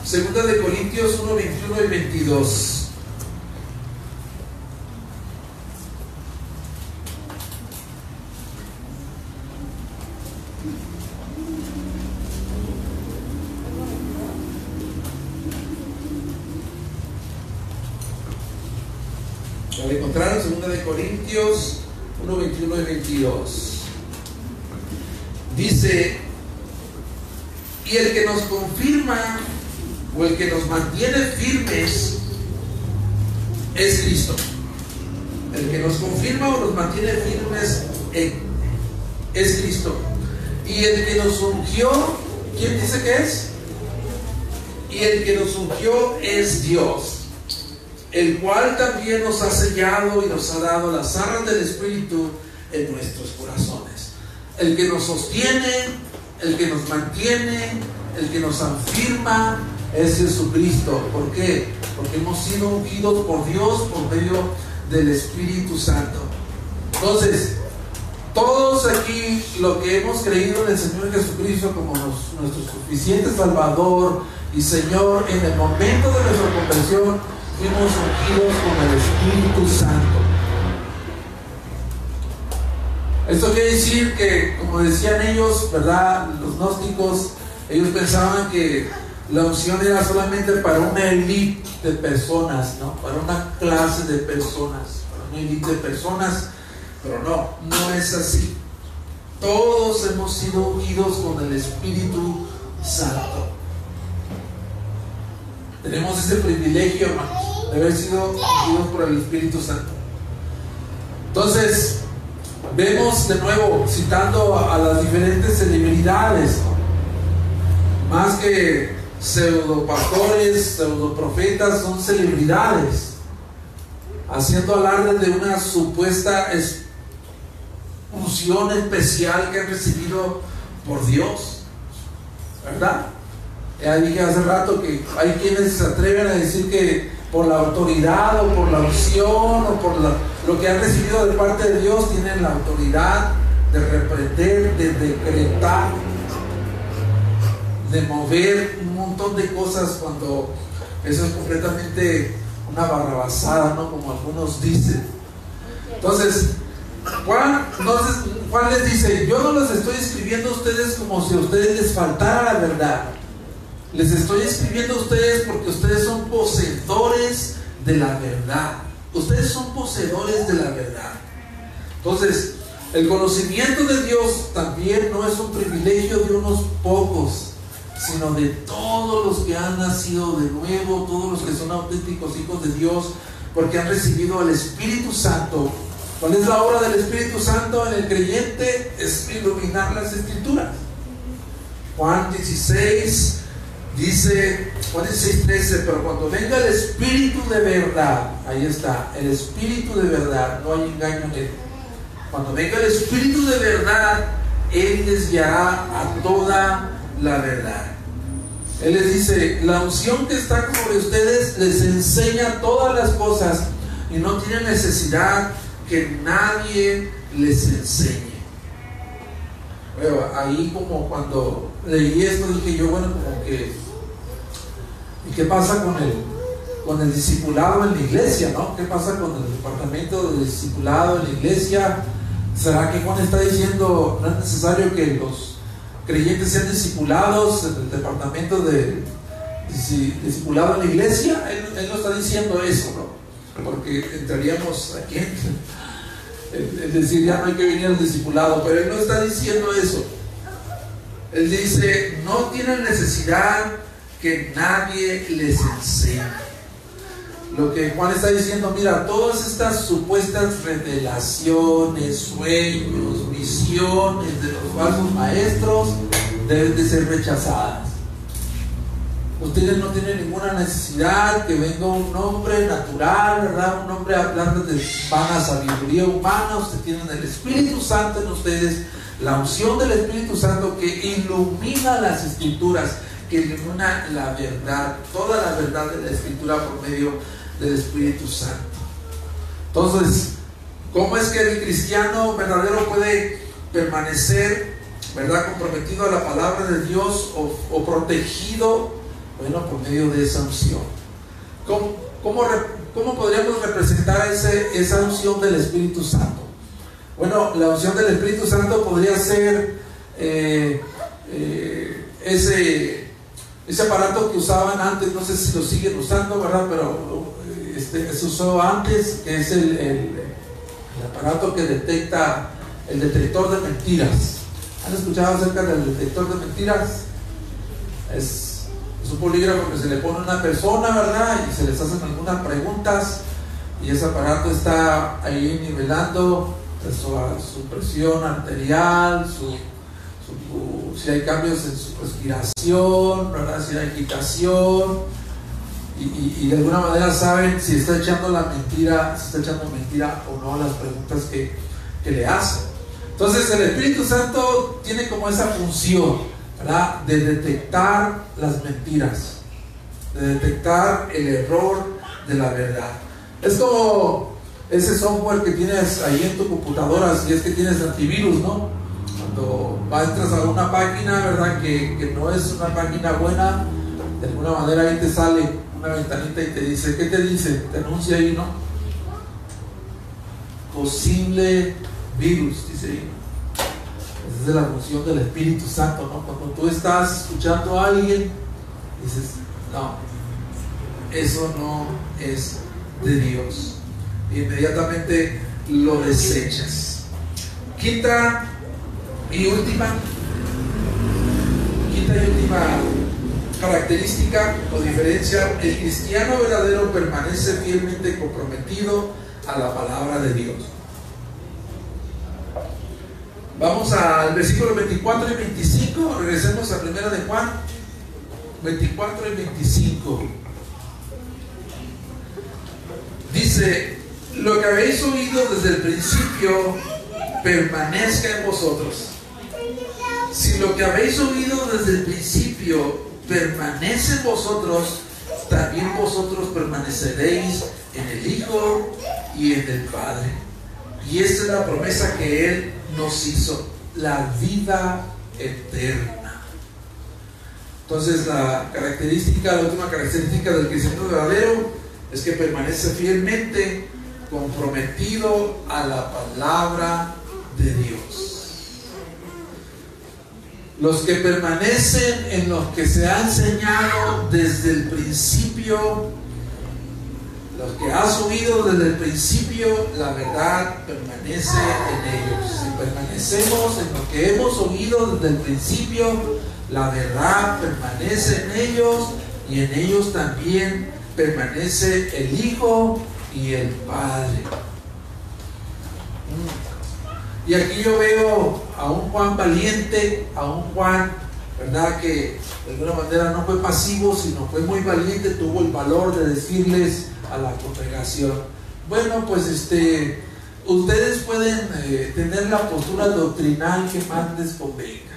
segunda de Corintios 1, 21 y 22. Corintios 1, 21 y 22. Dice, y el que nos confirma o el que nos mantiene firmes es Cristo. El que nos confirma o nos mantiene firmes es Cristo. Y el que nos ungió, ¿quién dice que es? Y el que nos ungió es Dios el cual también nos ha sellado y nos ha dado las arras del Espíritu en nuestros corazones. El que nos sostiene, el que nos mantiene, el que nos afirma es Jesucristo. ¿Por qué? Porque hemos sido ungidos por Dios por medio del Espíritu Santo. Entonces, todos aquí lo que hemos creído en el Señor Jesucristo como nuestro suficiente Salvador y Señor en el momento de nuestra conversión, fuimos ungidos con el Espíritu Santo. Esto quiere decir que, como decían ellos, ¿verdad? Los gnósticos, ellos pensaban que la unción era solamente para una élite de personas, ¿no? Para una clase de personas, para una élite de personas, pero no, no es así. Todos hemos sido ungidos con el Espíritu Santo. Tenemos ese privilegio, hermanos, de haber sido ungidos por el Espíritu Santo. Entonces, vemos de nuevo citando a, las diferentes celebridades, más que pseudo pastores, pseudo profetas, son celebridades, haciendo alarde de una supuesta unción especial que han recibido por Dios, ¿verdad? Ya dije hace rato que hay quienes se atreven a decir que por la autoridad o por la unción o por lo que han recibido de parte de Dios tienen la autoridad de reprender, de decretar, de mover un montón de cosas cuando eso es completamente una barrabasada, ¿no? Como algunos dicen. Entonces, Juan, Juan les dice, yo no les estoy escribiendo a ustedes como si a ustedes les faltara la verdad. Les estoy escribiendo a ustedes porque ustedes son poseedores de la verdad. Ustedes son poseedores de la verdad. Entonces, el conocimiento de Dios también no es un privilegio de unos pocos, sino de todos los que han nacido de nuevo, todos los que son auténticos hijos de Dios, porque han recibido al Espíritu Santo. ¿Cuál es la obra del Espíritu Santo en el creyente? Es iluminar las escrituras. Juan 16, Dice Juan 13 pero cuando venga el Espíritu de verdad, ahí está, el Espíritu de verdad, no hay engaño en él. Cuando venga el Espíritu de verdad, Él les guiará a toda la verdad. Él les dice, la unción que está sobre ustedes les enseña todas las cosas y no tiene necesidad que nadie les enseñe. Bueno, ahí como cuando leí esto dije yo, bueno, como que ¿Y qué pasa con el, con el discipulado en la iglesia? ¿no? ¿Qué pasa con el departamento de discipulado en la iglesia? ¿Será que Juan está diciendo no es necesario que los creyentes sean discipulados en el departamento de discipulado en la iglesia? Él, no está diciendo eso, ¿no? Porque entraríamos aquí. Es decir, ya no hay que venir al discipulado, pero él no está diciendo eso. Él dice, no tienen necesidad que nadie les enseñe. Lo que Juan está diciendo, mira, todas estas supuestas revelaciones, sueños, visiones de los falsos maestros deben de ser rechazadas. Ustedes no tienen ninguna necesidad que venga un hombre natural, ¿verdad? Un hombre hablando de vana sabiduría humana. Ustedes tienen el Espíritu Santo en ustedes, la unción del Espíritu Santo que ilumina las escrituras que ilumina la verdad, toda la verdad de la escritura por medio del Espíritu Santo. Entonces, ¿cómo es que el cristiano verdadero puede permanecer, verdad, comprometido a la palabra de Dios o, protegido, bueno, por medio de esa unción? ¿Cómo, cómo, podríamos representar ese, esa unción del Espíritu Santo? Bueno, la unción del Espíritu Santo podría ser eh, eh, ese ese aparato que usaban antes, no sé si lo siguen usando, ¿verdad? Pero este, se usó antes, que es el, aparato que detecta el detector de mentiras. ¿Han escuchado acerca del detector de mentiras? Es, un polígrafo que se le pone a una persona, ¿verdad? Y se les hacen algunas preguntas y ese aparato está ahí nivelando su presión arterial, su si hay cambios en su respiración, si hay agitación, y, de alguna manera saben si está echando la mentira, si está echando mentira o no a las preguntas que, que le hacen. Entonces el Espíritu Santo tiene como esa función, ¿verdad? De detectar las mentiras, de detectar el error de la verdad. Es como ese software que tienes ahí en tu computadora, si es que tienes antivirus, ¿no? Cuando entras a una página, ¿verdad? Que, no es una página buena, de alguna manera ahí te sale una ventanita y te dice, ¿qué te dice? Te anuncia ahí, ¿no? Posible virus, dice ahí. Esa es la función del Espíritu Santo, ¿no? Cuando tú estás escuchando a alguien, dices, no, eso no es de Dios. inmediatamente lo desechas. Quinta y última, quinta y última característica o diferencia, el cristiano verdadero permanece fielmente comprometido a la palabra de Dios. Vamos al versículo 24 y 25. Regresemos a primera de Juan. 24 y 25. Dice, lo que habéis oído desde el principio permanezca en vosotros. Si lo que habéis oído desde el principio permanece en vosotros, también vosotros permaneceréis en el Hijo y en el Padre. Y esta es la promesa que Él nos hizo, la vida eterna. Entonces la característica, la última característica del cristiano verdadero es que permanece fielmente comprometido a la palabra de Dios. Los que permanecen en lo que se ha enseñado desde el principio, los que has oído desde el principio, la verdad permanece en ellos. Si permanecemos en lo que hemos oído desde el principio, la verdad permanece en ellos y en ellos también permanece el Hijo y el Padre. Y aquí yo veo a un Juan valiente, a un Juan, ¿verdad? Que de alguna manera no fue pasivo, sino fue muy valiente, tuvo el valor de decirles a la congregación, bueno, pues este, ustedes pueden eh, tener la postura doctrinal que más les convenga,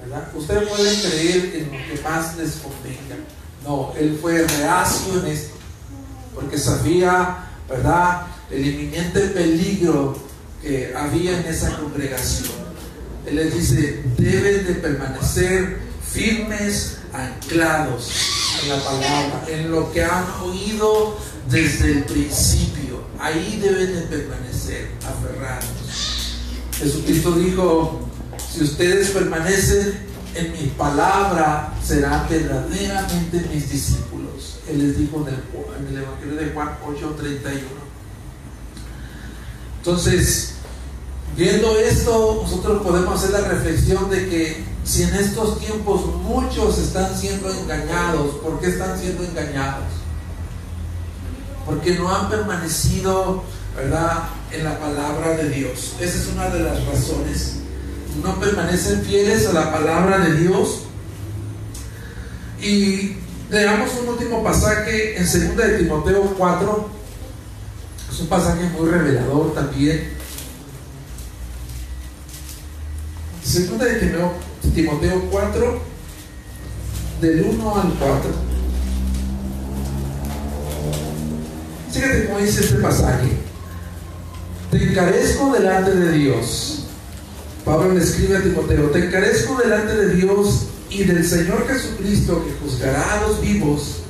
¿verdad? Ustedes pueden creer en lo que más les convenga. No, él fue reacio en esto, porque sabía, ¿verdad?, el inminente peligro había en esa congregación. Él les dice, deben de permanecer firmes, anclados en la palabra, en lo que han oído desde el principio. Ahí deben de permanecer, aferrados. Jesucristo dijo, si ustedes permanecen en mi palabra, serán verdaderamente mis discípulos. Él les dijo en el Evangelio de Juan 8:31. Entonces, viendo esto, nosotros podemos hacer la reflexión de que si en estos tiempos muchos están siendo engañados, ¿por qué están siendo engañados? Porque no han permanecido, ¿verdad?, en la palabra de Dios. Esa es una de las razones. No permanecen fieles a la palabra de Dios. Y leamos un último pasaje en 2 de Timoteo 4, es un pasaje muy revelador también. Segunda de Timoteo, Timoteo 4, del 1 al 4. Fíjate cómo dice este pasaje. Te encarezco delante de Dios. Pablo le escribe a Timoteo, te encarezco delante de Dios y del Señor Jesucristo que juzgará a los vivos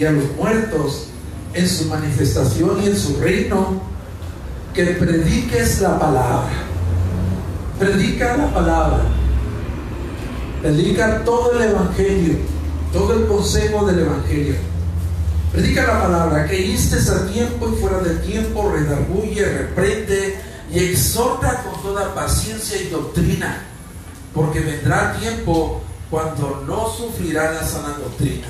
y a los muertos en su manifestación y en su reino, que prediques la palabra. Predica la palabra. Predica todo el Evangelio, todo el consejo del Evangelio. Predica la palabra, que istes a tiempo y fuera de tiempo, redarguye, reprende y exhorta con toda paciencia y doctrina, porque vendrá tiempo cuando no sufrirá la sana doctrina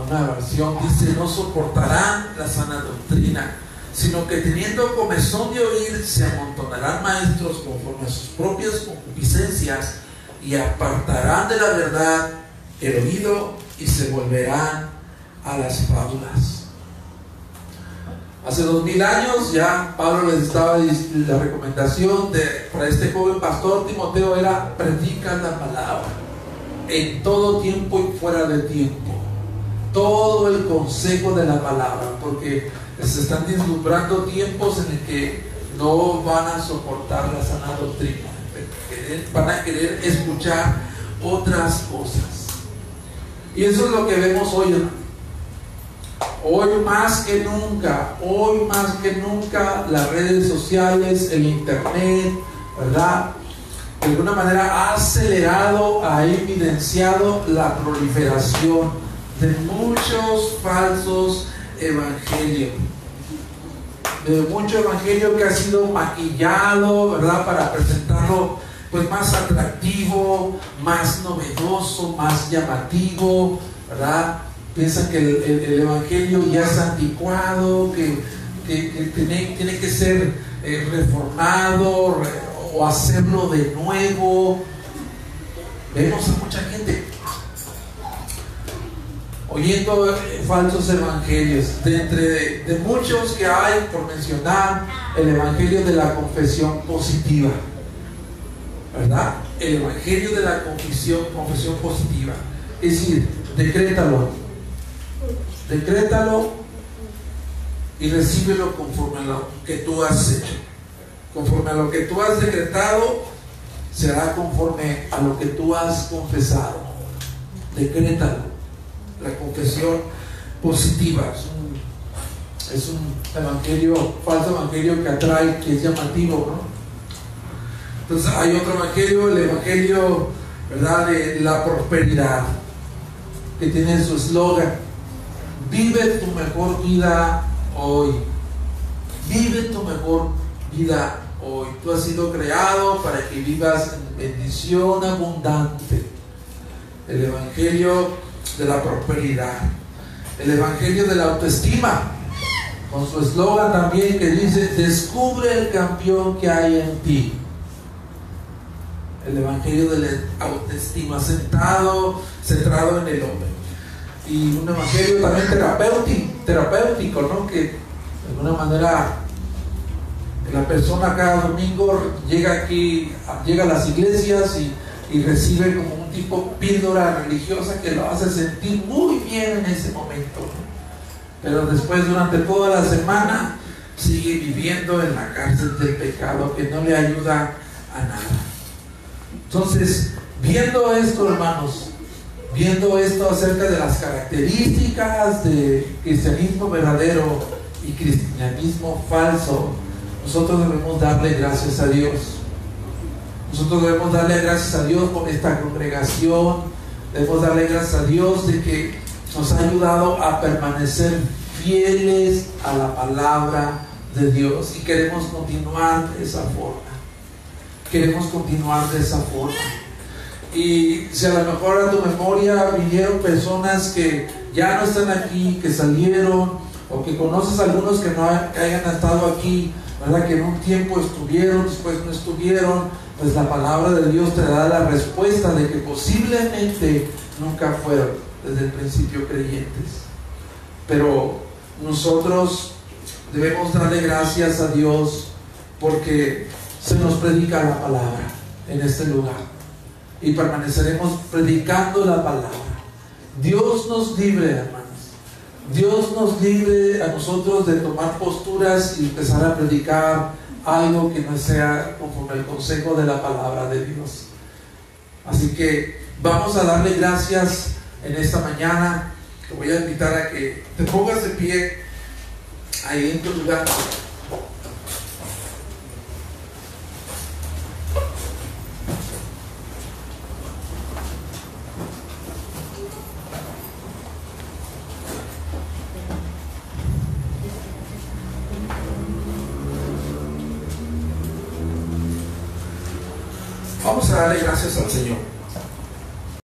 una versión dice, no soportarán la sana doctrina, sino que teniendo comezón de oír, se amontonarán maestros conforme a sus propias concupiscencias y apartarán de la verdad el oído y se volverán a las fábulas. Hace dos mil años ya Pablo les estaba la recomendación de, para este joven pastor Timoteo era predica la palabra en todo tiempo y fuera de tiempo todo el consejo de la palabra, porque se están vislumbrando tiempos en el que no van a soportar la sana doctrina, van a querer escuchar otras cosas. Y eso es lo que vemos hoy, Hoy más que nunca, hoy más que nunca, las redes sociales, el internet, ¿verdad? De alguna manera ha acelerado, ha evidenciado la proliferación de muchos falsos evangelios. De mucho evangelio que ha sido maquillado, ¿verdad? Para presentarlo pues más atractivo, más novedoso, más llamativo, ¿verdad? Piensan que el, evangelio ya es anticuado, que, tiene, que ser eh, reformado o hacerlo de nuevo. Vemos a mucha gente oyendo falsos evangelios. De entre de muchos que hay, por mencionar, el evangelio de la confesión positiva. ¿Verdad? El evangelio de la confesión, confesión positiva. Es decir, decrétalo. Decrétalo y recíbelo conforme a lo que tú has hecho. Conforme a lo que tú has decretado, será conforme a lo que tú has confesado. Decrétalo. La confesión positiva es un, evangelio, falso evangelio que atrae, que es llamativo, ¿no? Entonces hay otro evangelio, el evangelio, ¿verdad? De la prosperidad, que tiene su eslogan, vive tu mejor vida hoy. Vive tu mejor vida hoy. Tú has sido creado para que vivas en bendición abundante. El Evangelio de la prosperidad. El Evangelio de la autoestima. Con su eslogan también que dice, descubre el campeón que hay en ti. El Evangelio de la autoestima, sentado, centrado en el hombre y un evangelio también terapéutico, terapéutico ¿no? Que de alguna manera la persona cada domingo llega aquí, llega a las iglesias y, recibe como tipo píldora religiosa que lo hace sentir muy bien en ese momento. Pero después durante toda la semana sigue viviendo en la cárcel del pecado que no le ayuda a nada. Entonces, viendo esto, hermanos, viendo esto acerca de las características de cristianismo verdadero y cristianismo falso, nosotros debemos darle gracias a Dios. Nosotros debemos darle gracias a Dios por esta congregación. Debemos darle gracias a Dios de que nos ha ayudado a permanecer fieles a la palabra de Dios. Y queremos continuar de esa forma. Queremos continuar de esa forma. Y si a lo mejor a tu memoria vinieron personas que ya no están aquí, que salieron, o que conoces algunos que no hayan estado aquí, ¿verdad? Que en un tiempo estuvieron, después no estuvieron, pues la palabra de Dios te da la respuesta de que posiblemente nunca fueron desde el principio creyentes. Pero nosotros debemos darle gracias a Dios porque se nos predica la palabra en este lugar y permaneceremos predicando la palabra. Dios nos libre, hermanos. Dios nos libre a nosotros de tomar posturas y empezar a predicar algo que no sea conforme al consejo de la palabra de Dios. Así que vamos a darle gracias en esta mañana. Te voy a invitar a que te pongas de pie ahí en tu lugar. Vamos a